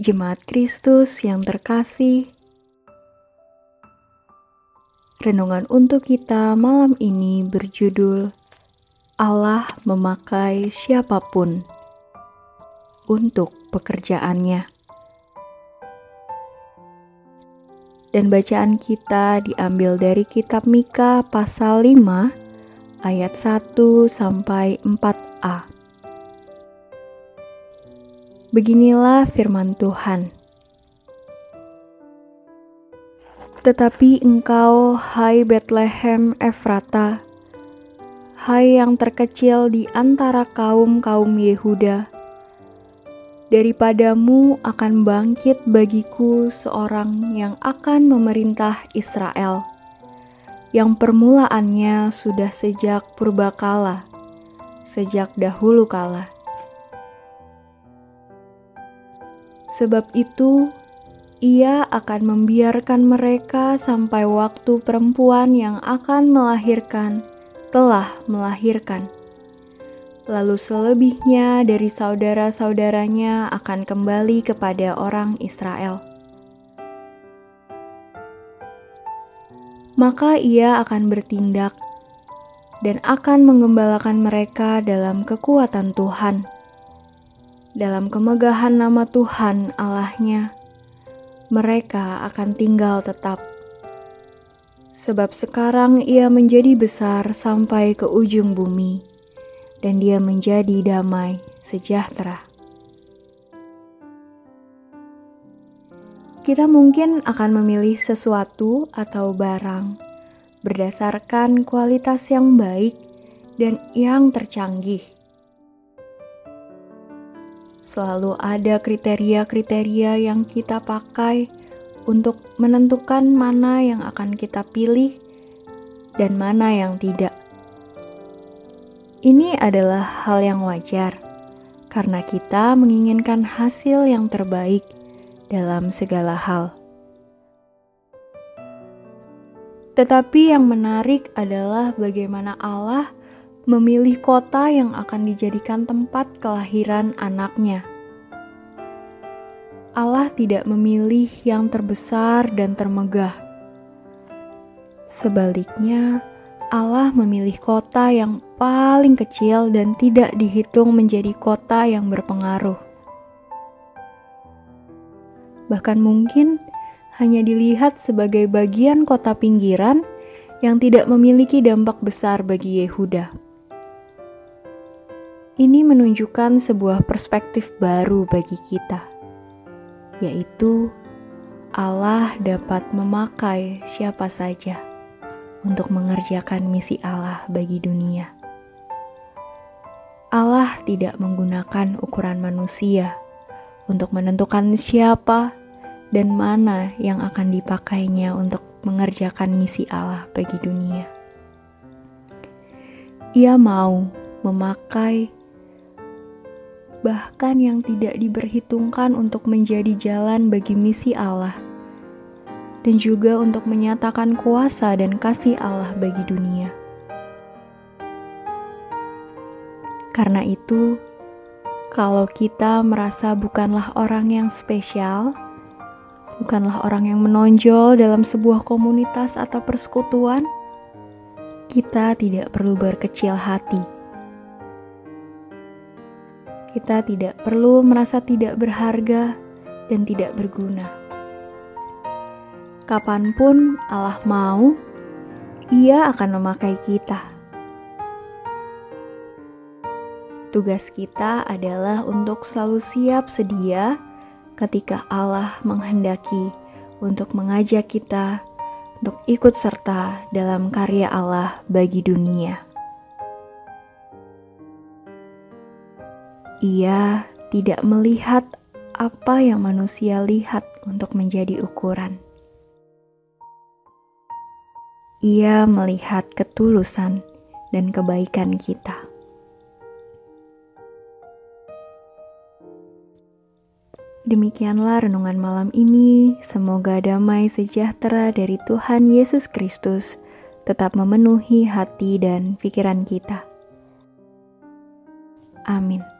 Jemaat Kristus yang terkasih, renungan untuk kita malam ini berjudul Allah memakai siapa pun untuk pekerjaannya. Dan bacaan kita diambil dari kitab Mika pasal 5 ayat 1 sampai 4a. Beginilah firman Tuhan. Tetapi engkau, hai Bethlehem Efrata, hai yang terkecil di antara kaum-kaum Yehuda, daripadamu akan bangkit bagiku seorang yang akan memerintah Israel, yang permulaannya sudah sejak purbakala, sejak dahulu kala. Sebab itu, ia akan membiarkan mereka sampai waktu perempuan yang akan melahirkan telah melahirkan lalu selebihnya dari saudara-saudaranya akan kembali kepada orang Israel. Maka ia akan bertindak dan akan mengembalakan mereka dalam kekuatan Tuhan, dalam kemegahan nama Tuhan Allahnya. Mereka akan tinggal tetap, sebab sekarang ia menjadi besar sampai ke ujung bumi dan dia menjadi damai sejahtera. Kita mungkin akan memilih sesuatu atau barang berdasarkan kualitas yang baik dan yang tercanggih. Selalu ada kriteria-kriteria yang kita pakai untuk menentukan mana yang akan kita pilih dan mana yang tidak. Ini adalah hal yang wajar karena kita menginginkan hasil yang terbaik dalam segala hal. Tetapi yang menarik adalah bagaimana Allah memilih kota yang akan dijadikan tempat kelahiran anaknya. Allah tidak memilih yang terbesar dan termegah. Sebaliknya, Allah memilih kota yang paling kecil dan tidak dihitung menjadi kota yang berpengaruh. Bahkan mungkin hanya dilihat sebagai bagian kota pinggiran yang tidak memiliki dampak besar bagi Yehuda. Ini menunjukkan sebuah perspektif baru bagi kita, yaitu Allah dapat memakai siapa saja untuk mengerjakan misi Allah bagi dunia. Allah tidak menggunakan ukuran manusia untuk menentukan siapa dan mana yang akan dipakainya untuk mengerjakan misi Allah bagi dunia. Ia mau memakai bahkan yang tidak diperhitungkan untuk menjadi jalan bagi misi Allah dan juga untuk menyatakan kuasa dan kasih Allah bagi dunia. Karena itu, kalau kita merasa bukanlah orang yang spesial, bukanlah orang yang menonjol dalam sebuah komunitas atau persekutuan, kita tidak perlu berkecil hati. Kita tidak perlu merasa tidak berharga dan tidak berguna kapan pun Allah mau, Ia akan memakai kita. Tugas kita adalah untuk selalu siap sedia ketika Allah menghendaki untuk mengajak kita untuk ikut serta dalam karya Allah bagi dunia. Ia tidak melihat apa yang manusia lihat untuk menjadi ukuran ia melihat ketulusan dan kebaikan kita. Demikianlah renungan malam ini. Semoga damai sejahtera dari Tuhan Yesus Kristus tetap memenuhi hati dan pikiran kita. Amin.